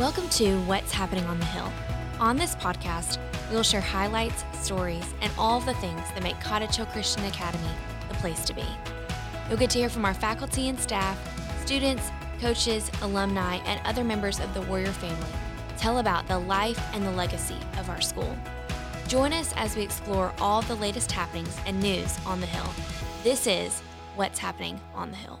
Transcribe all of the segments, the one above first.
Welcome to What's Happening on the Hill. On this podcast, we will share highlights, stories, and all the things that make Cottage Hill Christian Academy the place to be. You'll get to hear from our faculty and staff, students, coaches, alumni, and other members of the Warrior family tell about the life and the legacy of our school. Join us as we explore all the latest happenings and news on the Hill. This is What's Happening on the Hill.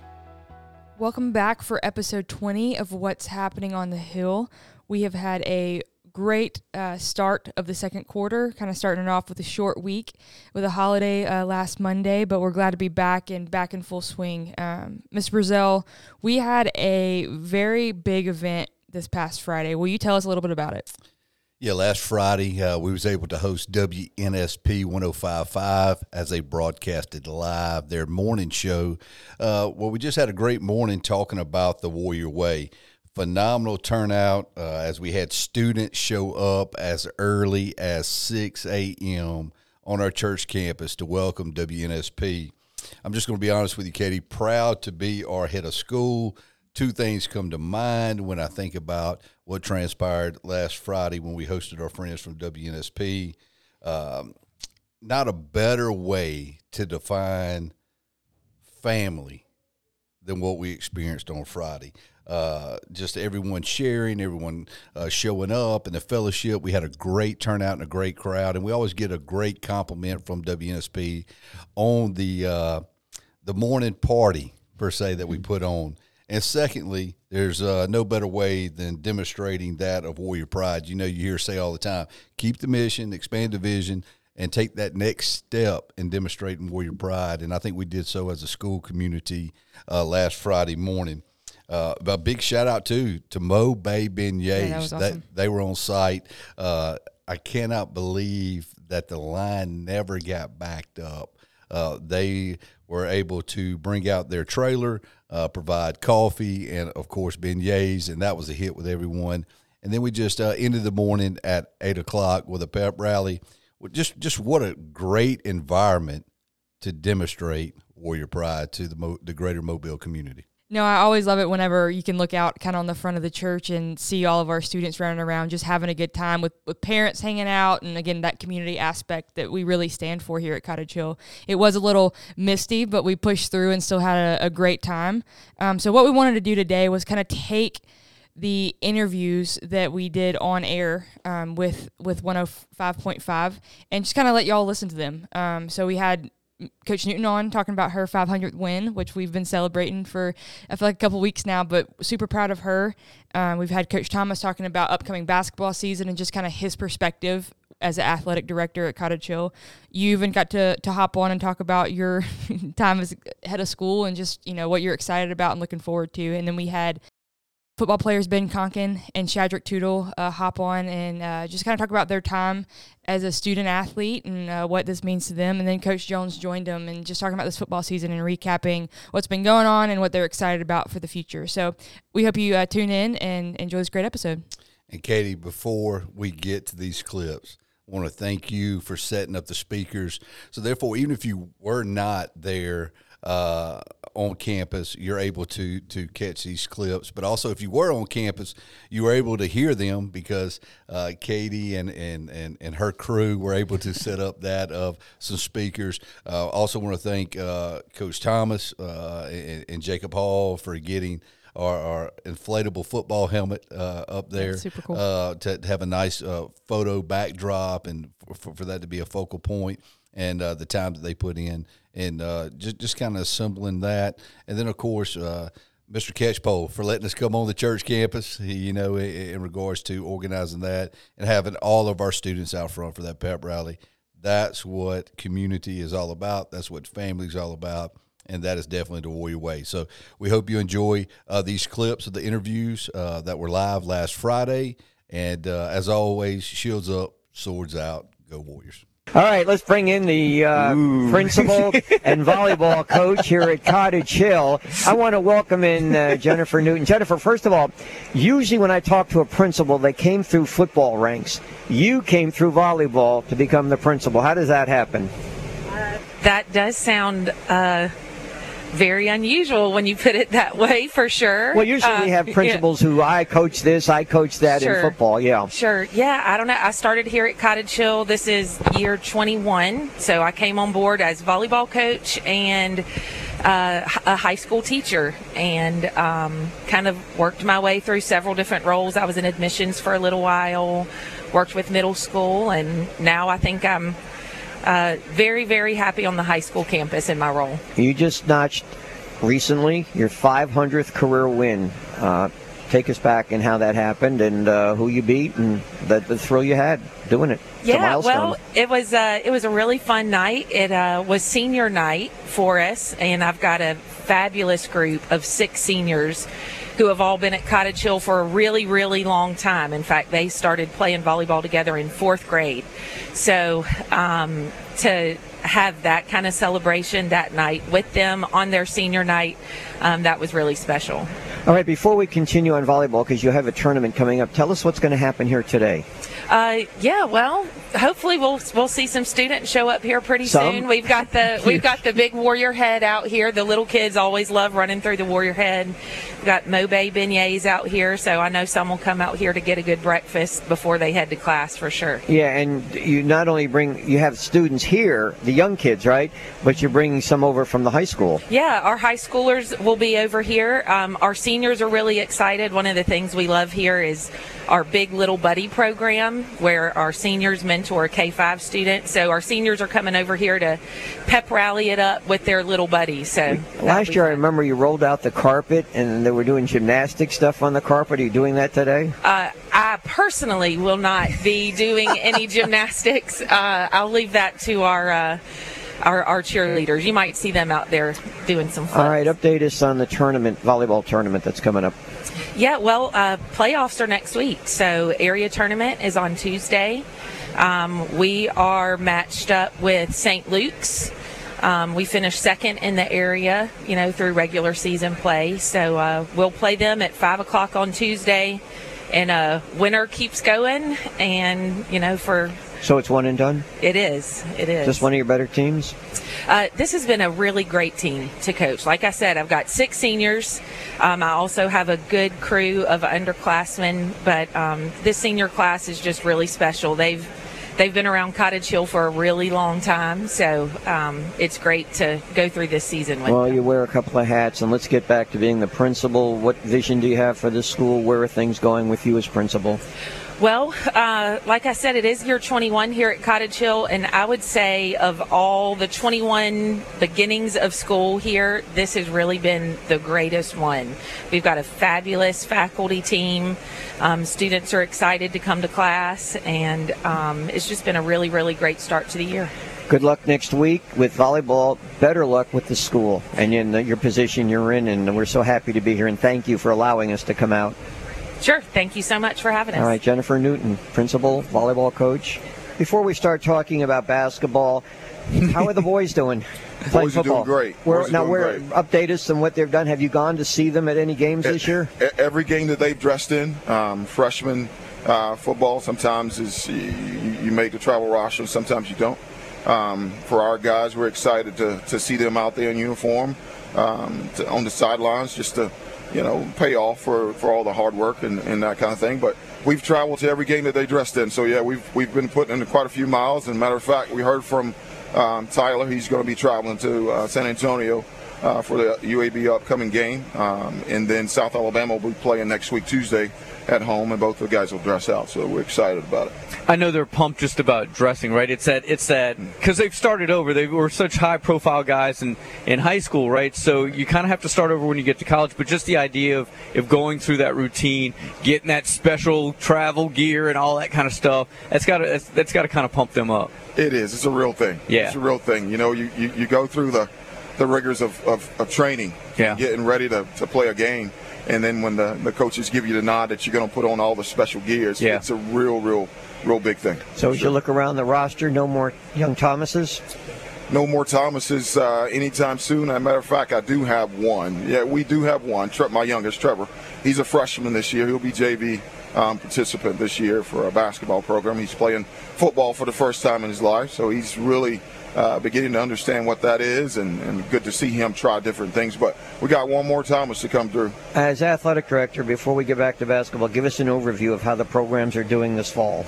Welcome back for episode 20 of What's Happening on the Hill. We have had a great uh, start of the second quarter, kind of starting it off with a short week with a holiday uh, last Monday, but we're glad to be back and back in full swing. Um, Ms. Brazell, we had a very big event this past Friday. Will you tell us a little bit about it? Yeah, last Friday uh, we was able to host WNSP 105.5 as they broadcasted live their morning show. Uh, well, we just had a great morning talking about the Warrior Way. Phenomenal turnout uh, as we had students show up as early as 6 a.m. on our church campus to welcome WNSP. I'm just going to be honest with you, Katie. Proud to be our head of school two things come to mind when I think about what transpired last Friday when we hosted our friends from WNSP. Um, not a better way to define family than what we experienced on Friday. Uh, just everyone sharing, everyone uh, showing up, and the fellowship. We had a great turnout and a great crowd, and we always get a great compliment from WNSP on the uh, the morning party per se that we put on. And secondly, there's uh, no better way than demonstrating that of warrior pride. You know, you hear say all the time, keep the mission, expand the vision, and take that next step in demonstrating warrior pride. And I think we did so as a school community uh, last Friday morning. Uh, a big shout out too to Mo Bay Beignets. Yeah, that awesome. they were on site. Uh, I cannot believe that the line never got backed up. Uh, they were able to bring out their trailer, uh, provide coffee, and of course beignets, and that was a hit with everyone. And then we just uh, ended the morning at eight o'clock with a pep rally. Just, just what a great environment to demonstrate warrior pride to the Mo- the greater Mobile community. No, I always love it whenever you can look out kind of on the front of the church and see all of our students running around just having a good time with, with parents hanging out. And again, that community aspect that we really stand for here at Cottage Hill. It was a little misty, but we pushed through and still had a, a great time. Um, so, what we wanted to do today was kind of take the interviews that we did on air um, with with 105.5 and just kind of let y'all listen to them. Um, so we had Coach Newton on talking about her 500th win, which we've been celebrating for I feel like a couple weeks now, but super proud of her. Um, we've had Coach Thomas talking about upcoming basketball season and just kind of his perspective as an athletic director at Cottage Hill. You even got to to hop on and talk about your time as head of school and just you know what you're excited about and looking forward to. And then we had football players Ben Conkin and Shadrick Tootle uh, hop on and uh, just kind of talk about their time as a student athlete and uh, what this means to them. And then Coach Jones joined them and just talking about this football season and recapping what's been going on and what they're excited about for the future. So we hope you uh, tune in and enjoy this great episode. And Katie, before we get to these clips, I want to thank you for setting up the speakers. So therefore, even if you were not there, uh, on campus, you're able to to catch these clips. But also, if you were on campus, you were able to hear them because uh, Katie and, and and and her crew were able to set up that of some speakers. Uh, also, want to thank uh, Coach Thomas uh, and, and, Jacob Hall for getting. Our, our inflatable football helmet uh, up there, That's super cool. to, to, have a nice photo backdrop and for, for that to be a focal point and uh, the time that they put in, and uh, just just kind of assembling that, and then of course. Uh, Mr. Catchpole for letting us come on the church campus, you know, in, in, regards to organizing that and having all of our students out front for that pep rally. That's what community is all about. That's what family is all about. And that is definitely the Warrior Way. So we hope you enjoy uh, these clips of the interviews uh, that were live last Friday. And uh, as always, shields up, swords out, go Warriors. All right, let's bring in the uh, principal and volleyball coach here at Cottage Hill. I want to welcome in uh, Jennifer Newton. Jennifer, first of all, usually when I talk to a principal, they came through football ranks. You came through volleyball to become the principal. How does that happen? Uh, that does sound uh, very unusual when you put it that way, for sure. Well, usually Uh, we have yeah. principals who I coach this, I coach that Sure. in football. Yeah. Sure. Yeah, I don't know. I started here at Cottage Hill. This is year 21. So I came on board as volleyball coach and uh, a high school teacher and um, kind of worked my way through several different roles. I was in admissions for a little while, worked with middle school, and now I think I'm uh, very, very happy on the high school campus in my role. You just notched recently your 500th career win. Uh, take us back and how that happened and uh, who you beat and the, the thrill you had doing it. It's Yeah, well, it was uh, it was a really fun night. It uh, was senior night for us, and I've got a fabulous group of six seniors who have all been at Cottage Hill for a really, really long time. In fact, they started playing volleyball together in fourth grade. So um, to have that kind of celebration that night with them on their senior night, um, that was really special. All right, before we continue on volleyball, because you have a tournament coming up, tell us what's going to happen here today. Uh, yeah, well, hopefully we'll we'll see some students show up here pretty Some? soon. We've got the we've got the big warrior head out here. The little kids always love running through the warrior head. We've got Mobe beignets out here, so I know some will come out here to get a good breakfast before they head to class for sure. Yeah, and you not only bring, you have students here, the young kids, right? But you're bringing some over from the high school. Yeah, our high schoolers will be over here. Um, our seniors are really excited. One of the things we love here is our Big Little Buddy program, where our seniors mentor a K 5 student. So our seniors are coming over here to pep rally it up with their little buddies. So Last year, I remember you rolled out the carpet and they were doing gymnastic stuff on the carpet. Are you doing that today? Uh, I personally will not be doing any gymnastics. Uh, I'll leave that to our, uh, our our cheerleaders. You might see them out there doing some fun. All right, update us on the tournament, volleyball tournament that's coming up. Yeah, well, uh, playoffs are next week. So area tournament is on Tuesday. Um, we are matched up with St. Luke's. Um, we finished second in the area, you know, through regular season play. So uh, we'll play them at five o'clock on Tuesday, and uh, winner keeps going. And you know, for So it's one and done? it is, it is. Just one of your better teams? Uh, this has been a really great team to coach. Like I said, I've got six seniors. Um, I also have a good crew of underclassmen, but um, this senior class is just really special. They've they've been around Cottage Hill for a really long time, so um, it's great to go through this season with. Well, them. you wear a couple of hats, and let's get back to being the principal. What vision do you have for this school? Where are things going with you as principal? Well, uh, like I said, it is year 21 here at Cottage Hill, and I would say of all the 21 beginnings of school here, this has really been the greatest one. We've got a fabulous faculty team. Um, students are excited to come to class, and um, it's just been a really, really great start to the year. Good luck next week with volleyball. Better luck with the school and in the, your position you're in. And we're so happy to be here. And thank you for allowing us to come out. Sure. Thank you so much for having us. All right, Jennifer Newton, principal, volleyball coach. Before we start talking about basketball, how are the boys doing? Playing Boys are doing great. Where, now, doing where great. update us on what they've done? Have you gone to see them at any games this year? Every game that they've dressed in, um, freshman uh, football, sometimes is you, you make the travel roster, sometimes you don't. Um, for our guys, we're excited to, to see them out there in uniform um, to, on the sidelines, just to you know pay off for, for all the hard work and, and that kind of thing. But we've traveled to every game that they dressed in, so yeah, we've we've been putting in quite a few miles. And matter of fact, we heard from um, Tyler, he's going to be traveling to uh, San Antonio uh, for the UAB upcoming game. Um, and then South Alabama will be playing next week, Tuesday, at home, and both the guys will dress out. So we're excited about it. I know they're pumped just about dressing, right? It's that it's that mm. because they've started over. They were such high-profile guys in in high school, right? So you kind of have to start over when you get to college. But just the idea of of going through that routine, getting that special travel gear and all that kind of stuff, that's got to that's, that's got to kind of pump them up. It is. It's a real thing. Yeah. It's a real thing. You know, you, you, you go through the, the rigors of, of, of training, Yeah. getting ready to, to play a game. And then when the, the coaches give you the nod that you're going to put on all the special gears, Yeah. it's a real, real, real big thing. So as you look around the roster, no more young Thomases. No more Thomases uh, anytime soon. As a matter of fact, I do have one. Yeah, we do have one. Tre- my youngest, Trevor. He's a freshman this year. He'll be JV um, participant this year for our basketball program. He's playing football for the first time in his life, so he's really uh, beginning to understand what that is, and, and, good to see him try different things. But we got one more Thomas to come through. As athletic director, before we get back to basketball, give us an overview of how the programs are doing this fall.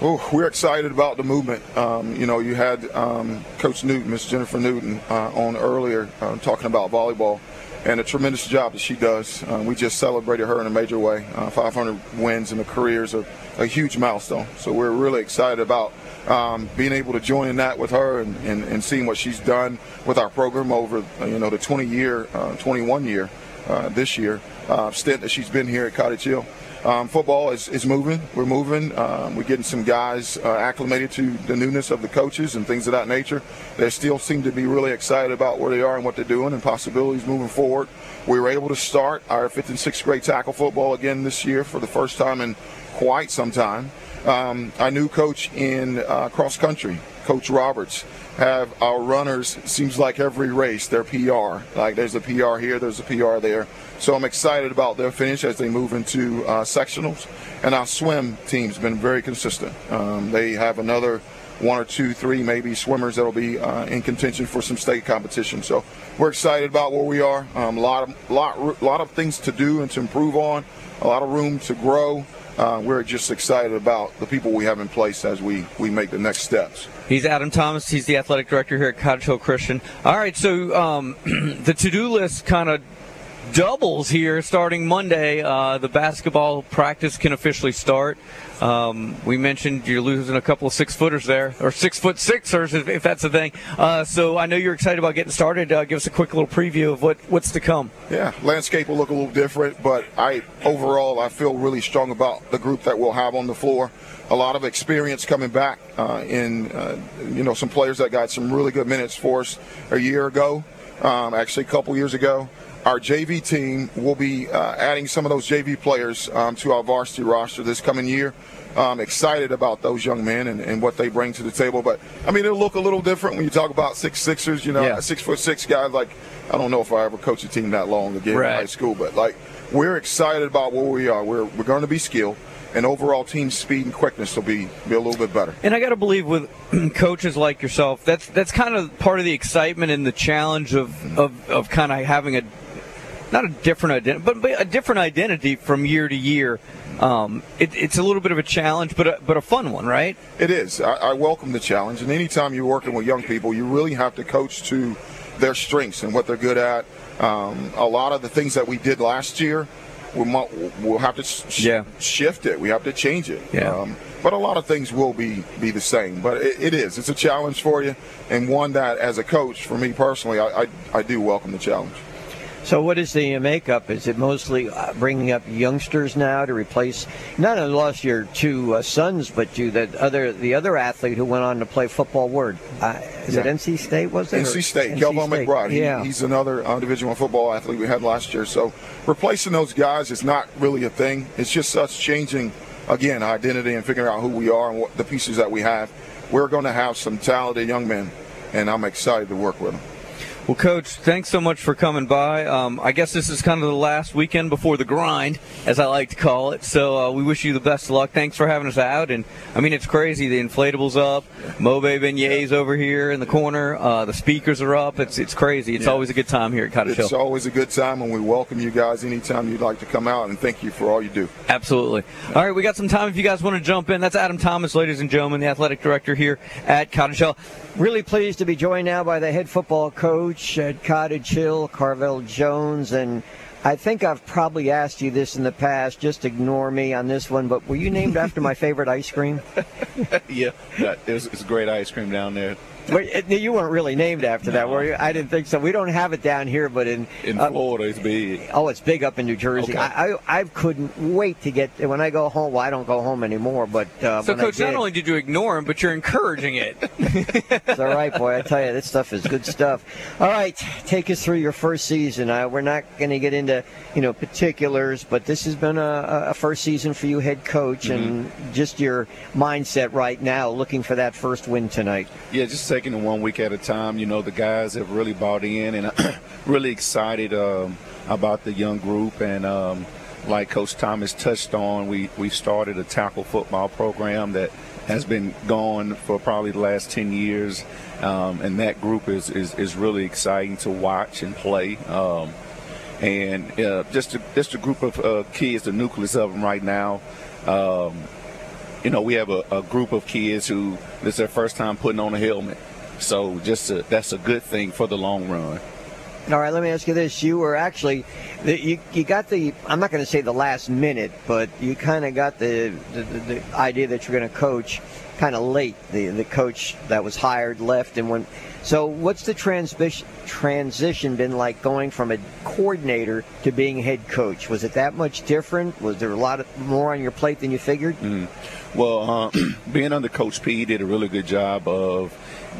Oh, we're excited about the movement. Um, you know, you had um, Coach Newton, Miss Jennifer Newton, uh, on earlier uh, talking about volleyball and a tremendous job that she does. Uh, we just celebrated her in a major way. Uh, 500 wins in a career is a, a, huge milestone. So we're really excited about um, being able to join in that with her and, and, and, seeing what she's done with our program over you know the 20 year, uh, 21 year uh, this year uh, stint that she's been here at Cottage Hill. Um, football is, is moving. We're moving. Um, we're getting some guys uh, acclimated to the newness of the coaches and things of that nature. They still seem to be really excited about where they are and what they're doing and possibilities moving forward. We were able to start our fifth and sixth grade tackle football again this year for the first time in quite some time. Um, our new coach in uh, cross country, Coach Roberts, have our runners seems like every race their PR. Like there's a PR here, there's a PR there. So I'm excited about their finish as they move into uh, sectionals. And our swim team's been very consistent. Um, they have another one or two, three maybe swimmers that'll be uh, in contention for some state competition. So we're excited about where we are. A um, lot of lot lot of things to do and to improve on. A lot of room to grow uh, we're just excited about the people we have in place as we, we make the next steps. He's Adam Thomas. He's the athletic director here at Cottage Hill Christian. All right, so um, the to do list kind of doubles here starting Monday. Uh, the basketball practice can officially start. Um, we mentioned you're losing a couple of six footers there, or six foot sixers, if that's a thing. Uh, so I know you're excited about getting started. Uh, give us a quick little preview of what, what's to come. Yeah, landscape will look a little different, but I overall I feel really strong about the group that we'll have on the floor. A lot of experience coming back uh, in, uh, you know, some players that got some really good minutes for us a year ago, um, actually a couple years ago our JV team will be uh, adding some of those JV players um, to our varsity roster this coming year. I'm excited about those young men and, and, what they bring to the table. But I mean, it'll look a little different when you talk about six sixers. You know, yeah. six foot six guys. Like I don't know if I ever coached a team that long again right. in high school, but like we're excited about where we are. We're we're going to be skilled and overall team speed and quickness will be, be a little bit better. And I got to believe with coaches like yourself, that's that's kind of part of the excitement and the challenge of of, of kind of having a not a different identity, but, but a different identity from year to year. Um, it, it's a little bit of a challenge, but a, but a fun one, right? It is. I, I welcome the challenge, and anytime you're working with young people, you really have to coach to their strengths and what they're good at. Um, a lot of the things that we did last year, we might, we'll have to sh- yeah. shift it. We have to change it. Yeah. Um, but a lot of things will be be the same. But it, it is. It's a challenge for you, and one that, as a coach, for me personally, I, I, I do welcome the challenge. So, what is the makeup? Is it mostly uh, bringing up youngsters now to replace not only lost your two uh, sons, but you the other the other athlete who went on to play football? Word uh, is yeah. it NC State? Was it NC State? Kelvin McBride. He, yeah, he's another uh, Division One football athlete we had last year. So, replacing those guys is not really a thing. It's just us changing again identity and figuring out who we are and what the pieces that we have. We're going to have some talented young men, and I'm excited to work with them. Well, Coach, thanks so much for coming by. Um, I guess this is kind of the last weekend before the grind, as I like to call it. So uh, we wish you the best of luck. Thanks for having us out. And I mean, it's crazy. The inflatable's up. Mobe Beignets over here in the corner. Uh, the speakers are up. It's it's crazy. It's yeah. always a good time here at Cottage Hill. It's always a good time, and we welcome you guys anytime you'd like to come out. And thank you for all you do. Absolutely. All right, we got some time if you guys want to jump in. That's Adam Thomas, ladies and gentlemen, the athletic director here at Cottage Hill. Really pleased to be joined now by the head football coach at uh, Cottage Hill, Carvel Jones, and I think I've probably asked you this in the past. Just ignore me on this one. But were you named after my favorite ice cream? yeah, it's, it's great ice cream down there. But you weren't really named after that, were you? I didn't think so. We don't have it down here, but in in uh, Florida, it's big. Oh, it's big up in New Jersey. Okay. I, I, I couldn't wait to get when I go home. Well, I don't go home anymore, but uh, so coach, did, not only did you ignore him, but you're encouraging it. it's all right, boy. I tell you, this stuff is good stuff. All right, take us through your first season. Uh, we're not going to get into you know particulars, but this has been a, a first season for you, head coach, mm-hmm. and just your mindset right now, looking for that first win tonight. Yeah, just taking it one week at a time. You know, the guys have really bought in and really excited um, about the young group and. Um, like Coach Thomas touched on, we we started a tackle football program that has been going for probably the last 10 years, um, and that group is, is, is really exciting to watch and play. Um, and uh, just a, just a group of uh, kids, the nucleus of them right now. Um, you know, we have a, a, group of kids who this is their first time putting on a helmet, so just a, that's a good thing for the long run. All right, let me ask you this: You were actually, you you got the I'm not going to say the last minute, but you kind of got the, the, the idea that you're going to coach kind of late. The the coach that was hired left and went. So what's the transition transition been like going from a coordinator to being head coach? Was it that much different? Was there a lot of, more on your plate than you figured? Mm-hmm. Well, uh, being under Coach P he did a really good job of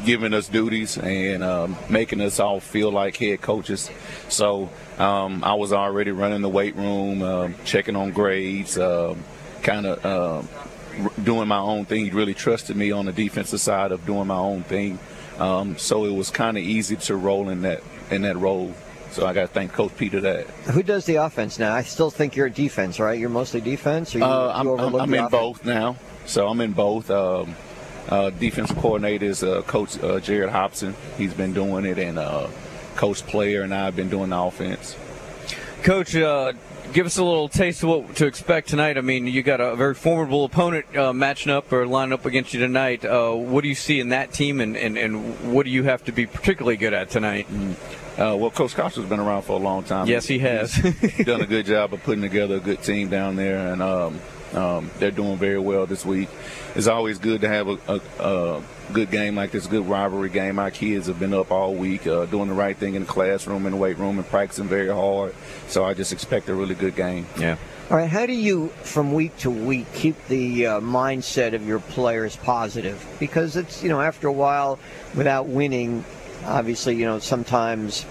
giving us duties and um, making us all feel like head coaches. So um, I was already running the weight room, uh, checking on grades, uh, um, kind of uh, doing my own thing. He really trusted me on the defensive side of doing my own thing. Um, so it was kind of easy to roll in that in that role. So I got to thank Coach Peter that. Who does the offense now? I still think you're a defense, right? You're mostly defense. Or you, uh, I'm, I'm, I'm in both now. So I'm in both. Um, uh, defensive coordinator is uh, Coach uh, Jared Hobson. He's been doing it, and uh, Coach Player and I have been doing the offense. Coach, uh, give us a little taste of what to expect tonight. I mean, you got a very formidable opponent uh, matching up or lining up against you tonight. what do you see in that team, and, and, and what do you have to be particularly good at tonight? Mm. well, Coach Costa's been around for a long time. Yes, he has. He's done a good job of putting together a good team down there, and um, um, they're doing very well this week. It's always good to have a, a, a, good game like this, good rivalry game. Our kids have been up all week uh, doing the right thing in the classroom, in the weight room, and practicing very hard. So I just expect a really good game. Yeah. All right. How do you, from week to week, keep the uh, mindset of your players positive? Because it's you know after a while, without winning, obviously you know sometimes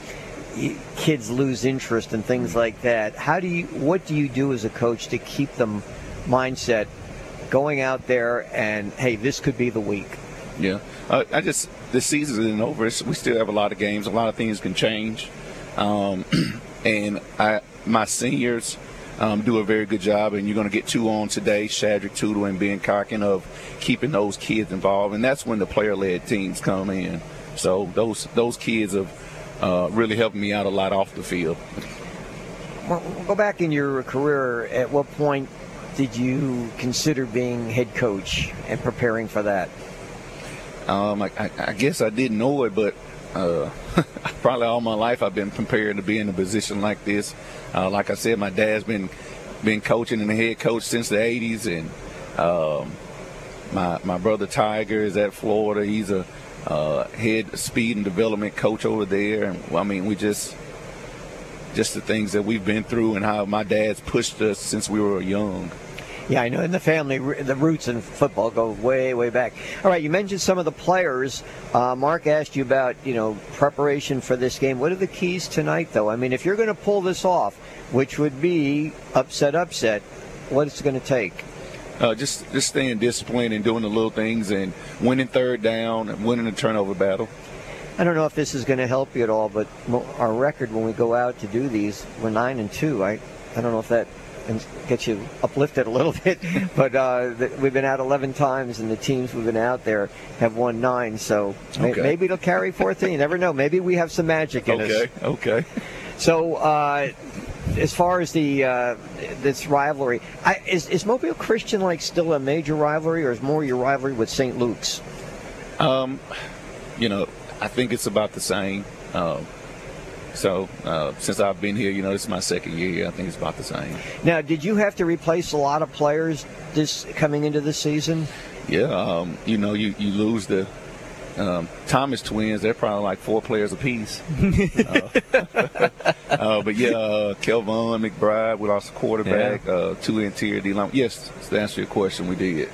kids lose interest and things like that. How do you? What do you do as a coach to keep them? Mindset going out there and hey, this could be the week. Yeah, uh, I just the season isn't over. It's, we still have a lot of games. A lot of things can change, um, and I my seniors um, do a very good job. And you're going to get two on today, Shadrick Tootle and Ben Conkin, of keeping those kids involved. And that's when the player-led teams come in. So those those kids have uh, really helped me out a lot off the field. Well, go back in your career. At what point did you consider being head coach and preparing for that? Um, I, I, guess I didn't know it, but uh, probably all my life I've been prepared to be in a position like this. Uh, like I said, my dad's been been coaching and the head coach since the '80s, and um, my my brother Tiger is at Florida. He's a uh, head speed and development coach over there, and I mean, we just just the things that we've been through and how my dad's pushed us since we were young. Yeah, I know. In the family, the roots in football go way, way back. All right, you mentioned some of the players. Uh, Mark asked you about, you know, preparation for this game. What are the keys tonight, though? I mean, if you're going to pull this off, which would be upset, upset, what is it going to take? Uh, just just staying disciplined and doing the little things and winning third down and winning the turnover battle. I don't know if this is going to help you at all, but our record when we go out to do these, we're nine and two. I I don't know if that and get you uplifted a little bit. But uh, the, we've been out 11 times, and the teams we've been out there have won nine. So okay. may, maybe it'll carry 14. You never know. Maybe we have some magic in okay. us. Okay. Okay. So. Uh, as far as the uh, this rivalry, I, is, is Mobile Christian like still a major rivalry, or is more your rivalry with St. Luke's? Um, you know, I think it's about the same. Um, so uh, since I've been here, you know, this is my second year. I think it's about the same. Now, did you have to replace a lot of players this coming into the season? Yeah, um, you know, you, you lose the um, Thomas twins. They're probably like four players apiece. uh, uh, but yeah, uh, Kelvon McBride, we lost a quarterback, yeah. uh, two interior D line. Yes, to answer your question, we did.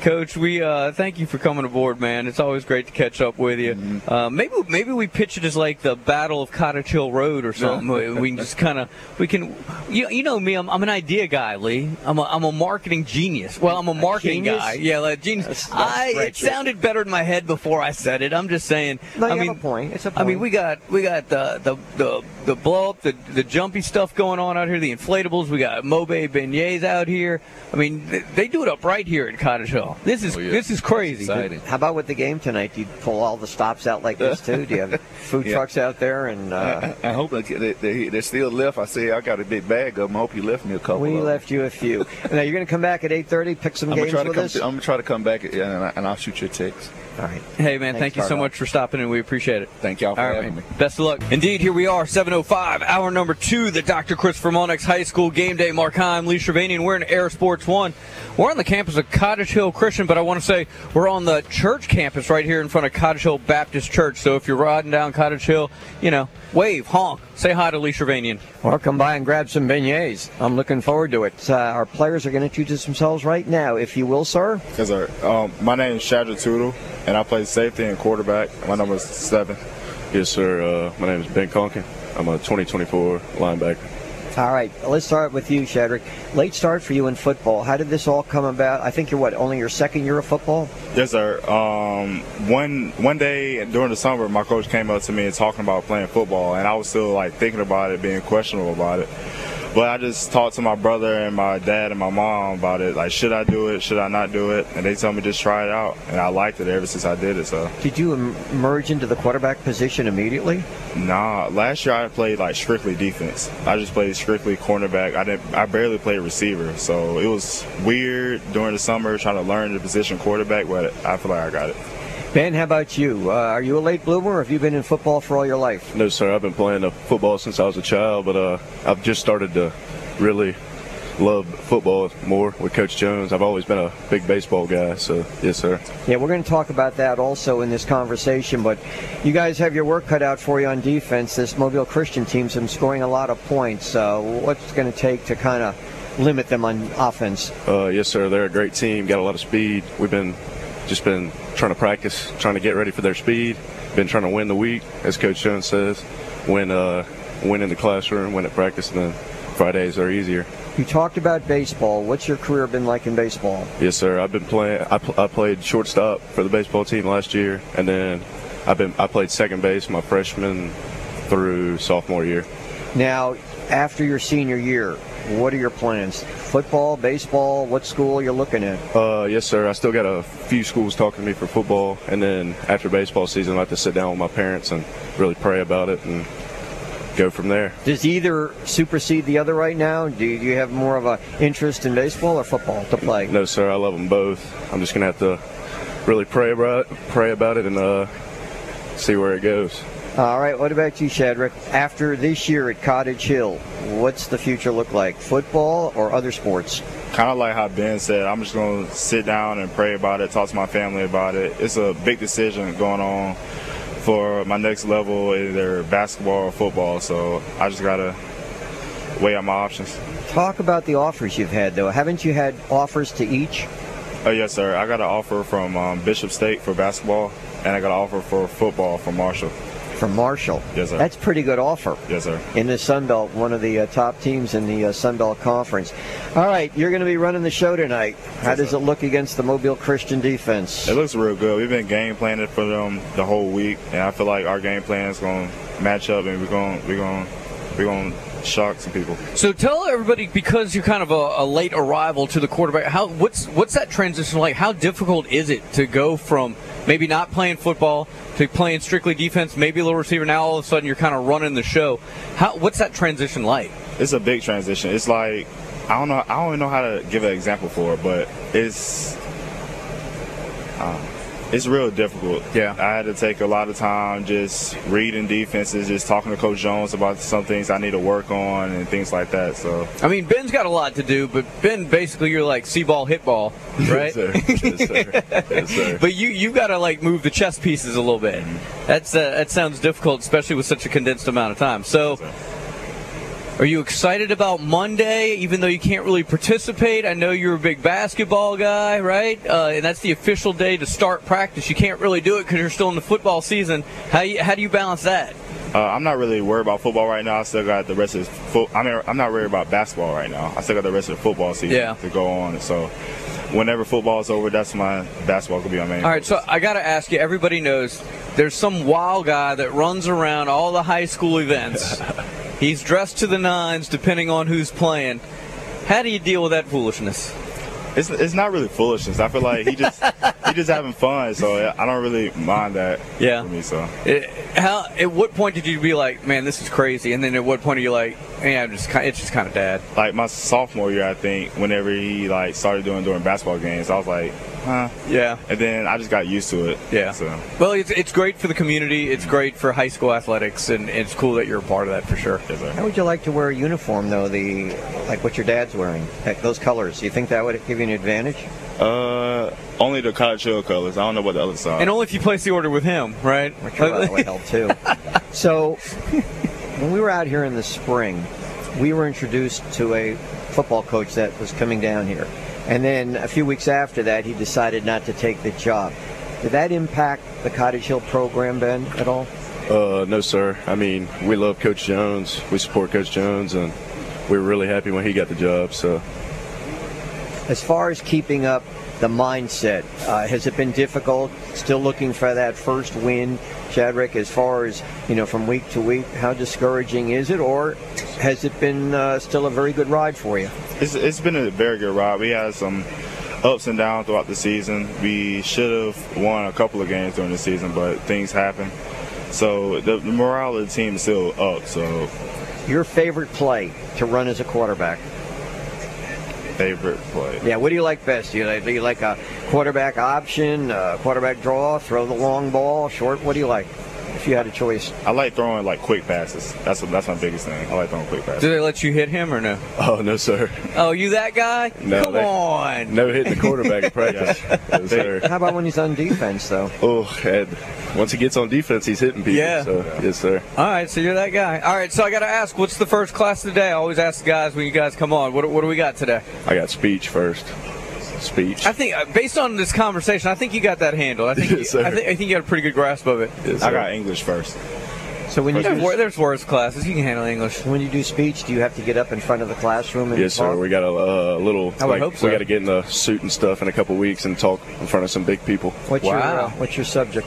Coach, we uh, thank you for coming aboard, man. It's always great to catch up with you. Mm-hmm. Uh, maybe maybe we pitch it as like the Battle of Cottage Hill Road or something. we we can just kind of we can you, you know me. I'm, I'm an idea guy, Lee. I'm a, I'm a marketing genius. Well, I'm a marketing genius? guy. Yeah, like genius. That's- that's I right, it sounded better in my head before I said it. I'm just saying. No, you I have mean, a point. It's a I mean, we got we got the the the, the blow up, the the jumpy stuff going on out here, the inflatables. We got Mobe beignets out here. I mean, they, they do it up right here at Cottage Hill. This is Oh, yeah. this is crazy. How about with the game tonight? Do you pull all the stops out like this too? Do you have food Yeah. trucks out there? And uh, I, I hope they, they, they, they're still left. I say I got a big bag of them. I hope you left me a couple. we of 'em. left you a few. now you're going to come back at 8:30, pick some I'm gonna games try to with come. us. To, I'm gonna try to come back and, I, and I'll shoot you a text. All right. Hey man, Thanks, thank you so much for stopping in. We appreciate it. Thank y'all for All having me. Best of luck. Indeed, here we are, 705, hour number two, the Dr. Christopher Monex High School Game Day. Mark Heim, Lee Shervanian. We're in Air Sports One. We're on the campus of Cottage Hill Christian, but I want to say we're on the church campus right here in front of Cottage Hill Baptist Church. So if you're riding down Cottage Hill, you know, wave, honk, say hi to Lee Shervanian. Or come by and grab some beignets. I'm looking forward to it. Uh, our players are going to introduce themselves right now, if you will, sir. Yes, sir. Um, my name is Shadrick Tootle, and I play safety and quarterback. My number is seven. Yes, sir. Uh, my name is Ben Conkin. I'm a 2024 linebacker. All right, let's start with you, Shadrick. Late start for you in football. How did this all come about? I think you're what, only your second year of football? Yes, sir. Um, one one day during the summer, my coach came up to me and talking about playing football, and I was still like thinking about it, being questionable about it. But I just talked to my brother and my dad and my mom about it. Like, should I do it? Should I not do it? And they told me just try it out, and I liked it ever since I did it. So, Did you em- merge into the quarterback position immediately? nah. Last year I played like strictly defense. I just played strictly cornerback. I didn't. I barely played receiver. So it was weird during the summer trying to learn the position quarterback. But I feel like I got it. Ben, how about you? Uh, are you a late bloomer or have you been in football for all your life? No, sir. I've been playing uh, football since I was a child, but uh, I've just started to really love football more with Coach Jones. I've always been a big baseball guy, so yes, sir. Yeah, we're going to talk about that also in this conversation, but you guys have your work cut out for you on defense. This Mobile Christian team's been scoring a lot of points. Uh, what's going to take to kind of limit them on offense? Uh, yes, sir. They're a great team. Got a lot of speed. We've been just been trying to practice, trying to get ready for their speed. Been trying to win the week, as Coach Jones says. Win, uh, win in the classroom, win at practice, and then Fridays are easier. You talked about baseball. What's your career been like in baseball? Yes, sir. I've been playing. I, pl- I played shortstop for the baseball team last year, and then I've been. I played second base my freshman through sophomore year. Now, after your senior year, what are your plans? Football, baseball, what school are you're looking at? Uh, yes, sir. I still got a few schools talking to me for football, and then after baseball season, I have to sit down with my parents and really pray about it and go from there. Does either supersede the other right now? Do you have more of a interest in baseball or football to play? No, sir. I love them both. I'm just gonna have to really pray about it, pray about it, and uh, see where it goes. All right, what about you, Shadrick? After this year at Cottage Hill, what's the future look like? Football or other sports? Kind of like how Ben said, I'm just going to sit down and pray about it, talk to my family about it. It's a big decision going on for my next level, either basketball or football. So I just got to weigh out my options. Talk about the offers you've had, though. Haven't you had offers to each? Oh, yes, sir. I got an offer from um, Bishop State for basketball, and I got an offer for football from Marshall. From Marshall. Yes, sir. That's a pretty good offer. Yes, sir. In the Sun Belt, one of the uh, top teams in the uh, Sun Belt Conference. All right, you're going to be running the show tonight. How does it look against the Mobile Christian defense? It looks real good. We've been game planning for them the whole week, and I feel like our game plan is going to match up, and we're going, we're going, we're going to shock some people. So tell everybody because you're kind of a, a late arrival to the quarterback. How what's what's that transition like? How difficult is it to go from maybe not playing football to playing strictly defense, maybe a little receiver? Now all of a sudden you're kind of running the show. How what's that transition like? It's a big transition. It's like I don't know. I don't even know how to give an example for it, but it's it's real difficult. Yeah. I had to take a lot of time just reading defenses, just talking to Coach Jones about some things I need to work on and things like that. So I mean, Ben's got a lot to do, but Ben basically you're like see ball, hit ball, right? Yes, sir. Yes, sir. Yes, sir. But you you got to like move the chess pieces a little bit. That's uh, that sounds difficult, especially with such a condensed amount of time. So, Are you excited about Monday, even though you can't really participate? I know you're a big basketball guy, right? Uh, and that's the official day to start practice. You can't really do it because you're still in the football season. How you, how do you balance that? Uh, I'm not really worried about football right now. I still got the rest of the fo- I mean, I'm not worried about basketball right now. I still got the rest of the football season Yeah. to go on. So whenever football is over, that's my basketball could be my main. All right, so I got to ask you. Everybody knows there's some wild guy that runs around all the high school events. He's dressed to the nines, depending on who's playing. How do you deal with that foolishness? It's, it's not really foolishness. I feel like he just he just having fun, so I don't really mind that. Yeah. For me, so It, how? At what point did you be like, "Man, this is crazy"? And then at what point are you like, "Yeah, I'm just, ki- it's just kind of dad." like my sophomore year, I think, whenever he like started doing during basketball games, I was like, huh. Yeah. And then I just got used to it. Yeah. So Well, it's, it's great for the community. It's mm-hmm. great for high school athletics, and it's cool that you're a part of that for sure. yes, sir. How would you like to wear a uniform though? The like what your dad's wearing, like those colors. Do you think that would give you an advantage? Uh, only the cottage hill colors. I don't know what the others are. And only if you place the order with him, right? I'm sure would help too. So, when we were out here in the spring, we were introduced to a football coach that was coming down here. And then a few weeks after that, he decided not to take the job. Did that impact the Cottage Hill program, Ben, at all? Uh, no, sir. I mean, we love Coach Jones. We support Coach Jones, and we were really happy when he got the job. So, As far as keeping up the mindset, uh, has it been difficult? Still looking for that first win, Shadrick. As far as you know, from week to week, how discouraging is it, or has it been uh, still a very good ride for you? It's, it's been a very good ride. We had some ups and downs throughout the season. We should have won a couple of games during the season, but things happen. So the, the morale of the team is still up. So Your favorite play to run as a quarterback? Favorite play. Yeah, what do you like best? Do you like, do you like a quarterback option, uh, quarterback draw, throw the long ball, short? What do you like? If you had a choice, I like throwing like quick passes. That's that's my biggest thing. I like throwing quick passes. Do they let you hit him or no? oh no, sir. Oh, you that guy? No, Come they- on. No hitting the quarterback in practice. No, sir. how about when he's on defense, though? Oh, and once he gets on defense, he's hitting people. Yeah. So, yes, sir. All right, so you're that guy. All right, so I got to ask, what's the first class of the day? I always ask the guys when you guys come on. What, what do we got today? I got speech first. Speech. I think, uh, based on this conversation, I think you got that handled. I think, Yes, sir. I think, I think you got a pretty good grasp of it. Yes, I sir. got English first. So when you There's, wor- do, there's worse classes. You can handle English. when you do speech, do you have to get up in front of the classroom and Yes, sir. We got a uh, little. I would like, hope so. We got to get in the suit and stuff in a couple weeks and talk in front of some big people. What's your Wow. uh, What's your subject?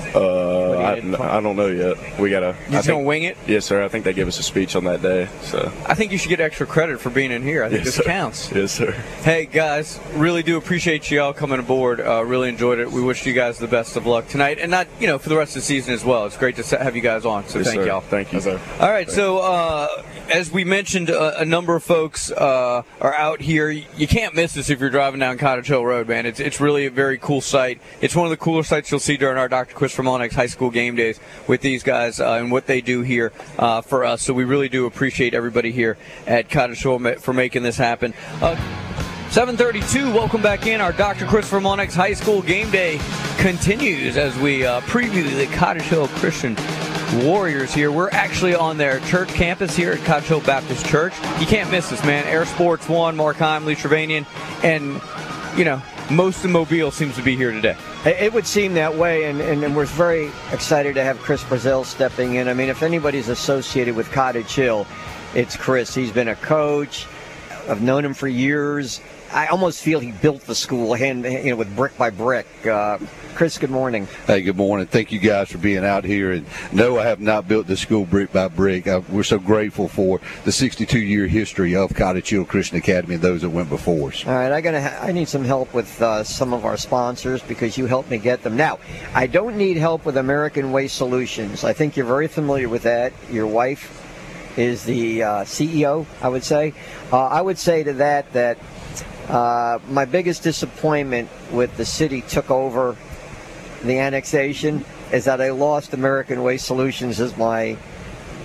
Uh, I, I, don't know yet. We got to. You just gonna wing it? Yes, sir. I think they give us a speech on that day. So. I think you should get extra credit for being in here. I think Yes, this sir. counts. Yes, sir. Hey guys, really do appreciate you all coming aboard. Uh, really enjoyed it. We wish you guys the best of luck tonight, and not you know for the rest of the season as well. It's great to have you guys on. So Yes, thank sir. y'all. Thank you. Yes, sir. All right, so uh, as we mentioned, uh, a number of folks uh, are out here. You can't miss this if you're driving down Cottage Hill Road, man. It's it's really a very cool site. It's one of the cooler sites you'll see during our Dr. Christopher Molnix High School game days with these guys uh, and what they do here uh, for us. So we really do appreciate everybody here at Cottage Hill for making this happen. Uh, 732, welcome back in. Our Dr. Christopher Monix High School game day continues as we uh, preview the Cottage Hill Christian Warriors here. We're actually on their church campus here at Cottage Hill Baptist Church. You can't miss this, man. Air Sports 1, Mark Heim, Lee Shervanian, and, you know, most of Mobile seems to be here today. It would seem that way, and, and we're very excited to have Chris Brazell stepping in. I mean, if anybody's associated with Cottage Hill, it's Chris. He's been a coach. I've known him for years. I almost feel he built the school, hand you know, with brick by brick. Uh, Chris, good morning. Hey, good morning. Thank you guys for being out here. And no, I have not built the school brick by brick. Uh, we're so grateful for the 62 year history of Cottage Hill Christian Academy and those that went before us. All right, I gotta. Ha- I need some help with uh, some of our sponsors because you helped me get them. Now, I don't need help with American Waste Solutions. I think you're very familiar with that. Your wife is the uh, CEO. I would say. Uh, I would say to that that uh, my biggest disappointment with the city took over the annexation is that I lost American Waste Solutions as my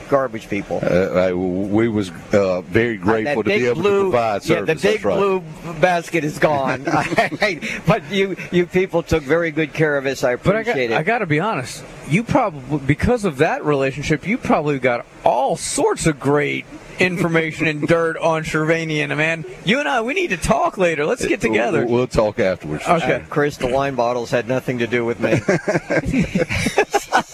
garbage people. Uh, I- we was uh, very grateful to be able blue, to provide yeah, the big right. blue basket is gone. but you, you people took very good care of us. I But I got, appreciate I got to be honest. You probably, because of that relationship, you probably got all sorts of great information and dirt on Shervanian. Man, you and I, we need to talk later. Let's get together. We'll, we'll talk afterwards. Okay. Chris, the wine bottles had nothing to do with me.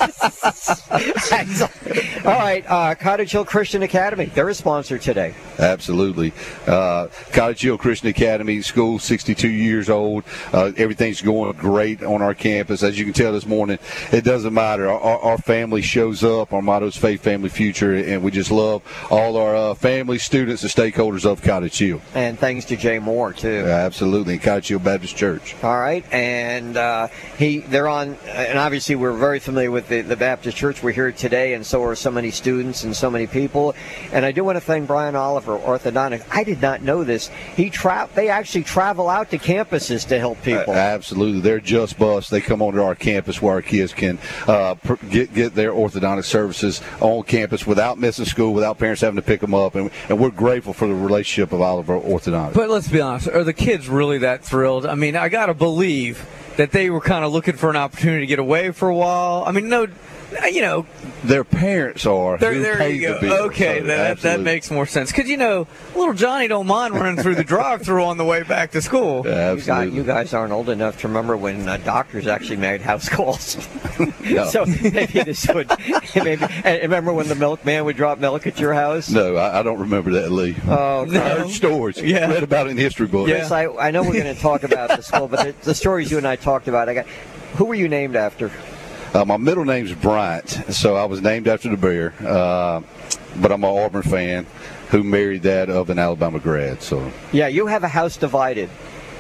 All right, uh, Cottage Hill Christian Academy. They're a sponsor today. Absolutely. Uh, Cottage Hill Christian Academy School, 62 years old. Uh, everything's going great on our campus. As you can tell this morning, it doesn't matter. Our, our family shows up. Our motto is faith, family, future, and we just love all our uh, family, students, and stakeholders of Cottage Hill. And thanks to Jay Moore, too. absolutely. And Cottage Hill Baptist Church. All right, and uh, he they're on, and obviously we're very familiar with the, the Baptist Church. We're here today, and so are so many students and so many people. And I do want to thank Brian Oliver, orthodontic. I did not know this. He tra- they actually travel out to campuses to help people. Uh, absolutely, they're just bus. They come onto our campus where our kids can uh, pr- get get their orthodontic services on campus without missing school, without parents having to pick them up. And, and we're grateful for the relationship of Oliver Orthodontics. But let's be honest, are the kids really that thrilled? I mean, I got to believe that they were kind of looking for an opportunity to get away for a while. I mean, no, you know, their parents are. there, who there pay you the go. bill. Okay, So, that, that makes more sense. Because, you know, little Johnny don't mind running through the drive-through on the way back to school. Yeah, You guys, absolutely. you guys aren't old enough to remember when uh, doctors actually made house calls. No. so maybe this would. Maybe and remember when the milkman would drop milk at your house? No, I, I don't remember that, Lee. Oh, I heard stories. Yeah. Read about it in history books. Yeah. Chris, I, I know we're going to talk about the school, but the, the stories you and I talked about, I got. Who were you named after? Uh, my middle name's Bryant, so I was named after the bear. Uh, but I'm an Auburn fan who married that of an Alabama grad. So Yeah, you have a house divided,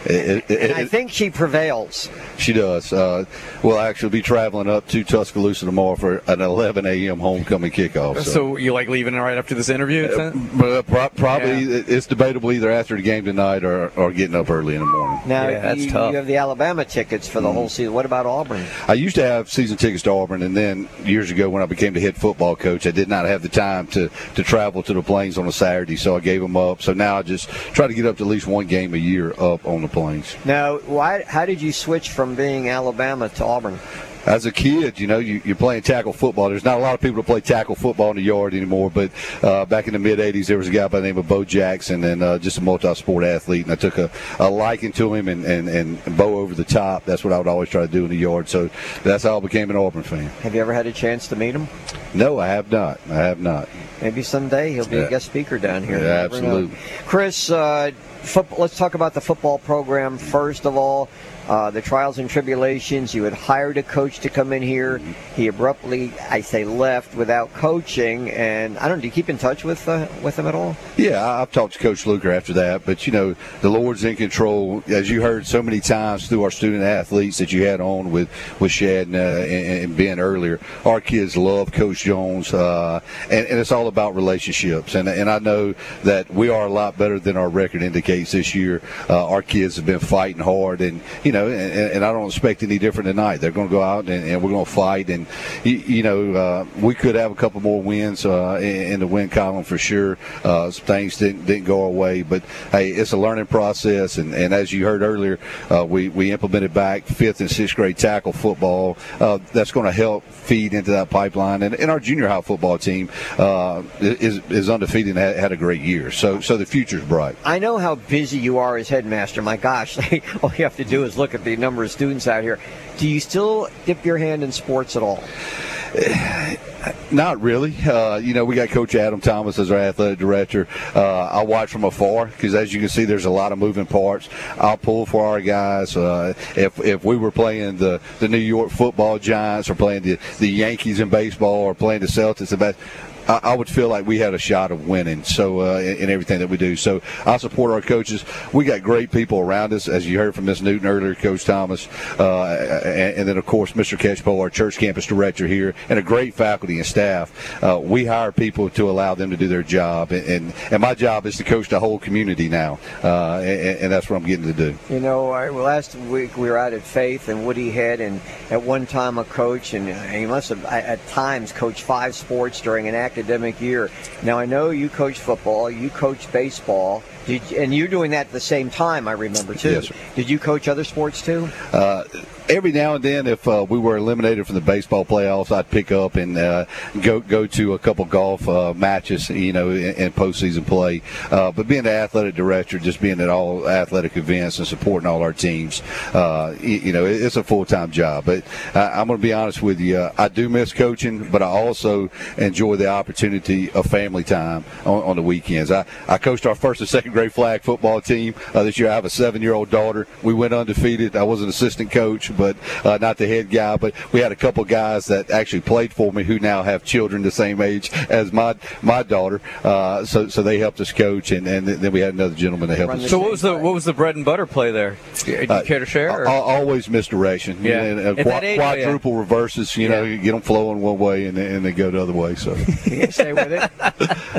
it, it, and I think she prevails. she does. Uh, we'll actually be traveling up to Tuscaloosa tomorrow for an 11 a.m. homecoming kickoff. So, So you like leaving right after this interview? it's but uh, pro- probably Yeah. it's debatable either after the game tonight or, or getting up early in the morning. Now Yeah, that's you, tough. you have the Alabama tickets for the Mm-hmm. whole season. What about Auburn? I used to have season tickets to Auburn, and then years ago when I became the head football coach, I did not have the time to, to travel to the plains on a Saturday, so I gave them up. So now I just try to get up to at least one game a year up on the Now, why? How did you switch from being Alabama to Auburn? As a kid, you know, you, you're playing tackle football. There's not a lot of people that play tackle football in the yard anymore, but uh, back in the mid 80s, there was a guy by the name of Bo Jackson, and uh, just a multi sport athlete. And I took a, a liking to him and, and, and Bo over the top. That's what I would always try to do in the yard. So that's how I became an Auburn fan. Have you ever had a chance to meet him? No, I have not. I have not. Maybe someday he'll be Yeah. a guest speaker down here. Yeah, know. absolutely. Chris, uh, football, let's talk about the football program first of all. Uh, the trials and tribulations. You had hired a coach to come in here. He abruptly, I say, left without coaching. And I don't. Do you keep in touch with uh, with him at all? Yeah, I've talked to Coach Luker after that, but you know, the Lord's in control. As you heard so many times through our student athletes that you had on with with Shad and, uh, and, and Ben earlier, our kids love Coach Jones, uh, and, and it's all about relationships. And and I know that we are a lot better than our record indicates this year. Uh, our kids have been fighting hard, and you know, and, and I don't expect any different tonight. They're going to go out and, and we're going to fight, and you, you know, uh, we could have a couple more wins uh, in, in the win column for sure. Uh, things didn't didn't go our way, but hey, it's a learning process, and, and as you heard earlier, uh, we we implemented back fifth and sixth grade tackle football. Uh, that's going to help feed into that pipeline, and, and our junior high football team uh, is is undefeated and had, had a great year. So so the future's bright. I know how busy you are as headmaster. My gosh, all you have to do is look at the number of students out here. Do you still dip your hand in sports at all? Not really. Uh, you know, we got Coach Adam Thomas as our athletic director. Uh, I watch from afar because, as you can see, there's a lot of moving parts. I'll pull for our guys. Uh, if if we were playing the, the New York Football Giants or playing the, the Yankees in baseball or playing the Celtics in I, would feel like we had a shot of winning. So uh, in, in everything that we do. So I support our coaches. We got great people around us, as you heard from Miss Newton earlier, Coach Thomas, uh, and, then of course Mr. Catchpole, our church campus director here, and a great faculty and staff. Uh, we hire people to allow them to do their job, and and, my job is to coach the whole community now, uh, and, and that's what I'm getting to do. You know, last week we were out at Faith and Woody Head, and at one time a coach, and he must have at times coached five sports during an academic year. Now I know you coach football, you coach baseball, did, and you're doing that at the same time. I remember too. Yes, sir. Did you coach other sports too? Uh, every now and then, if uh, we were eliminated from the baseball playoffs, I'd pick up and uh, go go to a couple golf uh, matches, you know, in, in postseason play. Uh, but being the athletic director, just being at all athletic events and supporting all our teams, uh, you, you know, it, it's a full time job. But uh, I'm going to be honest with you, I do miss coaching, but I also enjoy the opportunity of family time on, on the weekends. I, I coached our first and second grade flag football team this year. I have a seven year old daughter. We went undefeated. I was an assistant coach, but uh, not the head guy. But we had a couple guys that actually played for me who now have children the same age as my my daughter. Uh, so so they helped us coach, and, and then we had another gentleman to help us. So what was the what was the bread and butter play there? Do you Uh, care to share? or- Always misdirection. Yeah. And, uh, At age, oh, yeah. quadruple reverses. You know, Yeah. you get them flowing one way and, and they go the other way. So You gonna stay with it?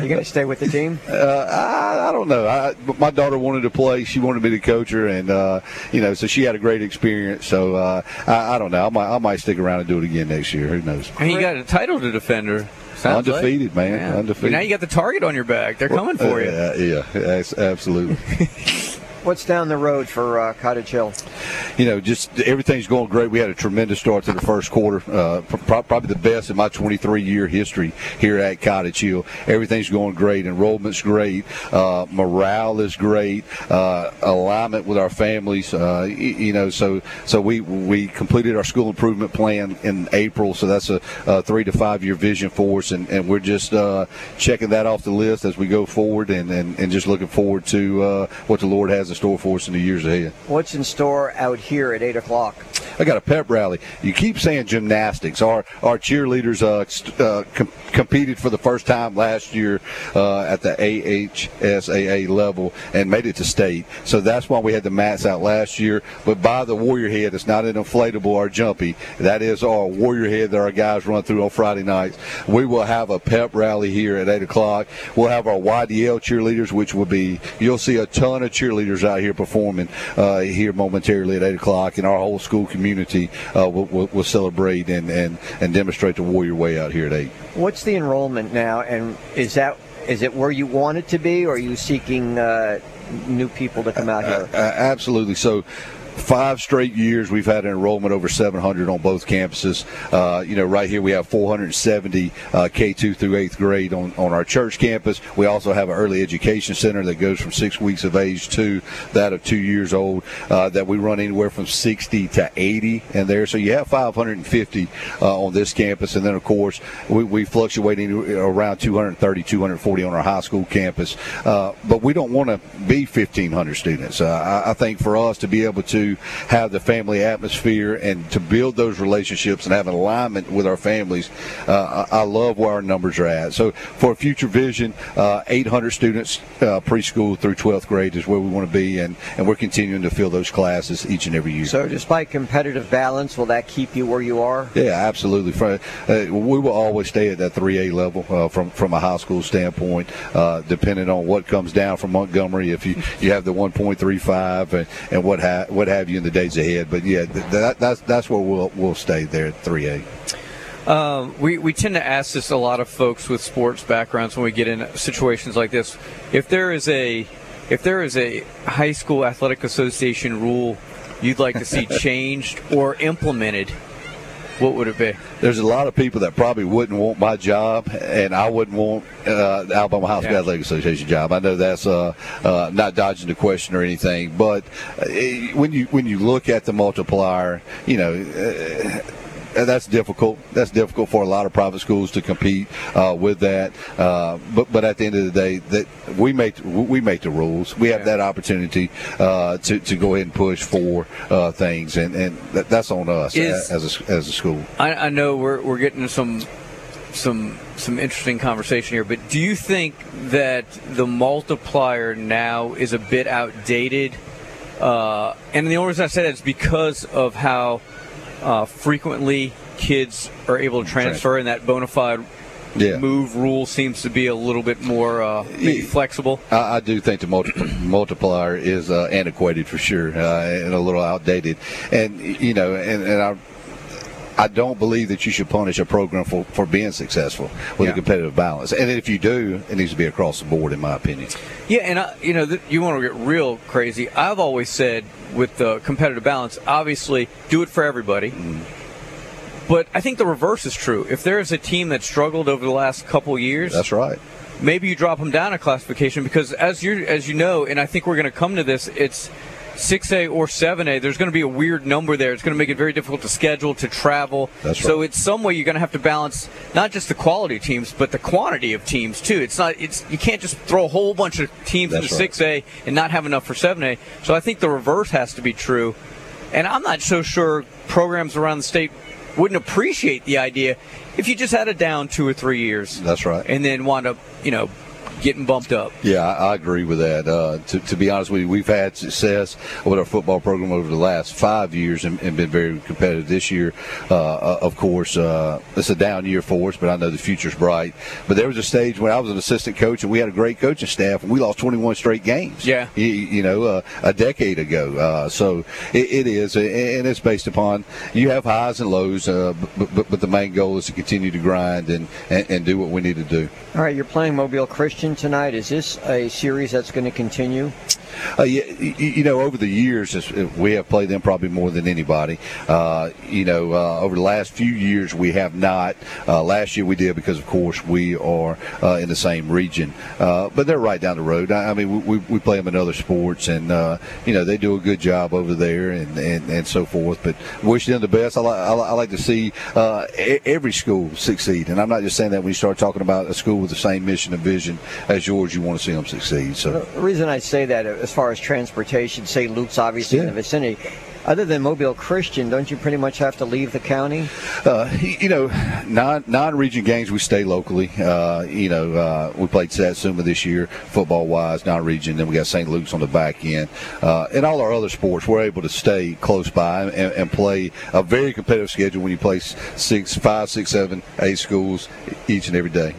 You gonna stay with the team? uh, I, I don't know. I, but my daughter wanted to play. She wanted me to coach her, and uh, you know, so she had a great experience. So uh, I, I don't know. I might, I might stick around and do it again next year. Who knows? and you got a title to defend her. sounds like. Undefeated, man. Yeah. Undefeated. Now you got the target on your back. They're coming for you. Uh, yeah, absolutely. What's down the road for uh, Cottage Hill? you know, just everything's going great. We had a tremendous start to the first quarter, uh, probably the best in my 23 year history here at Cottage Hill. Everything's going great. Enrollment's great. Uh, morale is great. Uh, alignment with our families. Uh, you know, so so we we completed our school improvement plan in April. So that's a, a three to five year vision for us, and, and we're just uh, checking that off the list as we go forward, and, and, and just looking forward to what the Lord has in store for us in the years ahead. What's in store out here at eight o'clock? I got a pep rally. You keep saying gymnastics. Our our cheerleaders uh, st- uh, com- competed for the first time last year uh, at the AHSAA level and made it to state. So that's why we had the mats out last year. But by the Warrior Head, it's not an inflatable or jumpy. That is our Warrior Head that our guys run through on Friday nights. We will have a pep rally here at eight o'clock. We'll have our YDL cheerleaders, which will be you'll see a ton of cheerleaders out here performing uh, here momentarily at eight o'clock, and our whole school community uh, will, will, will celebrate and, and, and demonstrate the Warrior Way out here at eight. What's the enrollment now, and is that is it where you want it to be, or are you seeking uh, new people to come out here? Uh, absolutely. So. Five straight years we've had an enrollment over 700 on both campuses. Uh, you know, right here we have 470 uh, K2 through eighth grade on, on our church campus. We also have an early education center that goes from six weeks of age to that of two years old. Uh, that we run anywhere from 60 to 80 in there. So you have 550 uh, on this campus, and then of course we, we fluctuate around 230, 240 on our high school campus. Uh, but we don't want to be 1,500 students. Uh, I, I think for us to be able to have the family atmosphere and to build those relationships and have an alignment with our families, uh, I, love where our numbers are at. So for future vision, uh, 800 students uh, preschool through 12th grade is where we want to be, and, and we're continuing to fill those classes each and every year. So, despite competitive balance, will that keep you where you are? Yeah, absolutely. Uh, we will always stay at that 3A level uh, from from a high school standpoint, uh, depending on what comes down from Montgomery. If you, you have the 1.35 and, and what ha- what have you in the days ahead, but yeah, th- that, that's that's where we'll we'll stay there at 3A. Um, we, we tend to ask this a lot of folks with sports backgrounds when we get in situations like this. If there is a if there is a high school athletic association rule you'd like to see changed or implemented, what would it be? There's a lot of people that probably wouldn't want my job, and I wouldn't want uh, the Alabama School Yeah. Athletic Association job. I know that's uh, uh, not dodging the question or anything, but uh, when you when you look at the multiplier, you know. That's difficult. That's difficult for a lot of private schools to compete uh, with that. Uh, but but at the end of the day, that we make we make the rules. We have Yeah. that opportunity uh, to to go ahead and push for uh, things, and and that, that's on us Is- as a, as a school. I, I know we're, we're getting some some some interesting conversation here, but do you think that the multiplier now is a bit outdated? Uh, and the only reason I say that is because of how uh, frequently kids are able to transfer, and that bona fide Yeah. move rule seems to be a little bit more uh, flexible. I, I do think the multi- multiplier is uh, antiquated for sure uh, and a little outdated. And you know, and, and I I don't believe that you should punish a program for, for being successful with Yeah. a competitive balance. And if you do, it needs to be across the board, in my opinion. Yeah, and I, you know, th- you want to get real crazy. I've always said with the competitive balance, obviously, do it for everybody. Mm. But I think the reverse is true. If there is a team that struggled over the last couple years, That's right. maybe you drop them down a classification because as you as you know, and I think we're going to come to this, it's 6A or 7A. There's going to be a weird number there. It's going to make it very difficult to schedule, to travel. That's right. So it's some way you're going to have to balance not just the quality of teams, but the quantity of teams too. It's not. It's you can't just throw a whole bunch of teams That's into right. 6A and not have enough for 7A. So I think the reverse has to be true. And I'm not so sure programs around the state wouldn't appreciate the idea if you just had it down two or three years That's right. and then wound up, you know, getting bumped up. Yeah, I, I agree with that. Uh, to, to be honest with you, we've had success with our football program over the last five years and, and been very competitive. This year, uh, of course, uh, it's a down year for us, but I know the future's bright. But there was a stage when I was an assistant coach and we had a great coaching staff and we lost 21 straight games. Yeah. You, you know, uh, a decade ago. Uh, so it, it is, and it's based upon you have highs and lows, uh, but, but, but the main goal is to continue to grind and, and, and do what we need to do. All right, you're playing Mobile Christian tonight. Is this a series that's going to continue? Uh, you, you know, over the years, we have played them probably more than anybody. Uh, you know, uh, over the last few years, we have not. Uh, last year we did because, of course, we are uh, in the same region. Uh, but they're right down the road. I, I mean, we, we play them in other sports, and you know they do a good job over there, and, and, and so forth. But wish them the best. I, li- I, li- I like to see every school succeed, and I'm not just saying that when you start talking about a school with the same mission and vision as yours, you want to see them succeed. So. The reason I say that, as far as transportation, St. Luke's obviously in the vicinity. Other than Mobile Christian, don't you pretty much have to leave the county? Uh, you know, non non region games we stay locally. Uh, you know, uh, we played Satsuma this year, football wise, non region. Then we got St. Luke's on the back end, uh, and all our other sports. We're able to stay close by and, and play a very competitive schedule when you play six, five, six, seven, eight schools each and every day.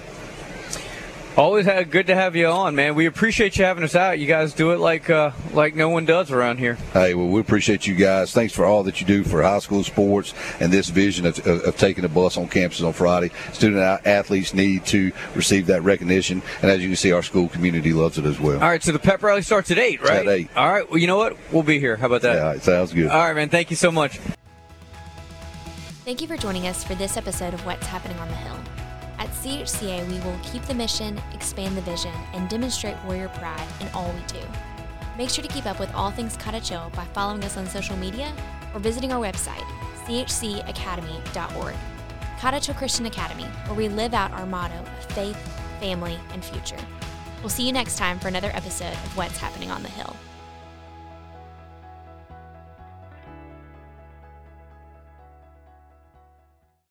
Always had good to have you on, man. We appreciate you having us out. You guys do it like uh, like no one does around here. Hey, well, we appreciate you guys. Thanks for all that you do for high school sports and this vision of, of, of taking the bus on campuses on Friday. Student athletes need to receive that recognition, and as you can see, our school community loves it as well. All right, so the pep rally starts at eight, right? at eight. All right. Well, you know what? We'll be here. How about that? Yeah, all right, sounds good. All right, man. Thank you so much. Thank you for joining us for this episode of What's Happening on the Hill. CHCA, we will keep the mission, expand the vision, and demonstrate warrior pride in all we do. Make sure to keep up with all things Hill by following us on social media or visiting our website, chcacademy.org. Hill Christian Academy, where we live out our motto of faith, family, and future. We'll see you next time for another episode of What's Happening on the Hill.